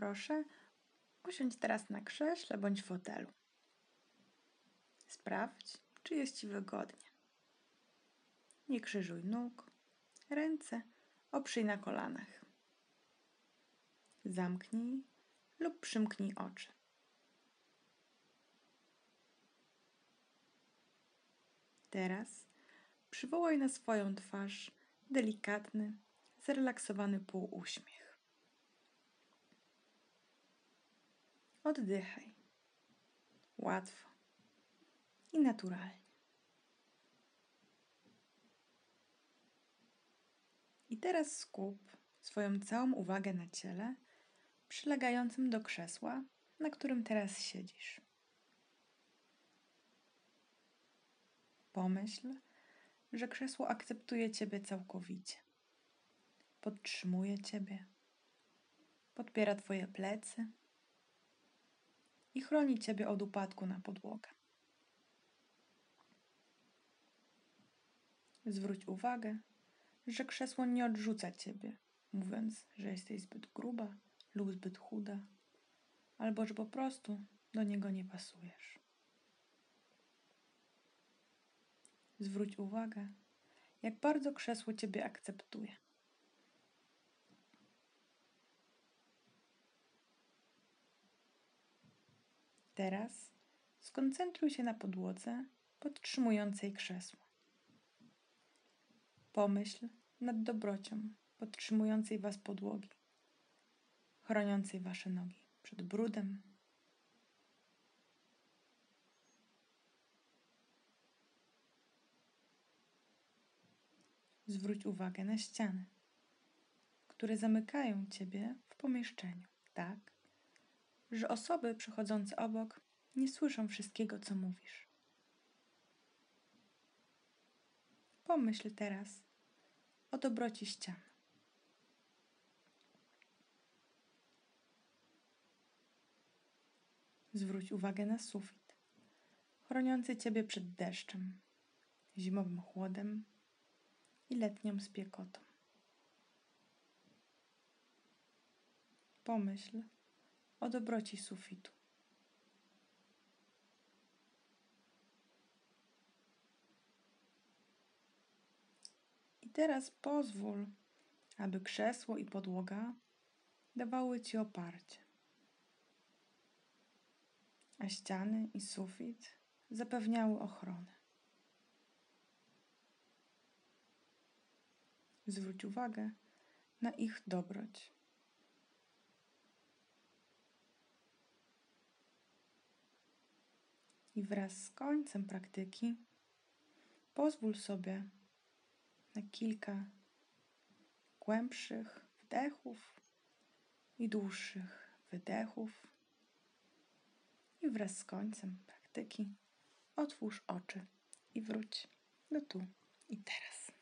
Proszę, usiądź teraz na krześle bądź fotelu. Sprawdź, czy jest Ci wygodnie. Nie krzyżuj nóg, ręce oprzyj na kolanach. Zamknij lub przymknij oczy. Teraz przywołaj na swoją twarz delikatny, zrelaksowany półuśmiech. Oddychaj. Łatwo i naturalnie. I teraz skup swoją całą uwagę na ciele przylegającym do krzesła, na którym teraz siedzisz. Pomyśl, że krzesło akceptuje Ciebie całkowicie. Podtrzymuje Ciebie, podpiera Twoje plecy i chroni Ciebie od upadku na podłogę. Zwróć uwagę, że krzesło nie odrzuca Ciebie, mówiąc, że jesteś zbyt gruba lub zbyt chuda, albo że po prostu do niego nie pasujesz. Zwróć uwagę, jak bardzo krzesło Ciebie akceptuje. Teraz skoncentruj się na podłodze podtrzymującej krzesło. Pomyśl nad dobrocią podtrzymującej Was podłogi, chroniącej Wasze nogi przed brudem. Zwróć uwagę na ściany, które zamykają Ciebie w pomieszczeniu, tak, że osoby przychodzące obok nie słyszą wszystkiego, co mówisz. Pomyśl teraz o dobroci ścian. Zwróć uwagę na sufit, chroniący Ciebie przed deszczem, zimowym chłodem i letnią spiekotą. Pomyśl o dobroci sufitu. I teraz pozwól, aby krzesło i podłoga dawały Ci oparcie, a ściany i sufit zapewniały ochronę. Zwróć uwagę na ich dobroć. I wraz z końcem praktyki pozwól sobie na kilka głębszych wdechów i dłuższych wydechów. I wraz z końcem praktyki otwórz oczy i wróć do tu i teraz.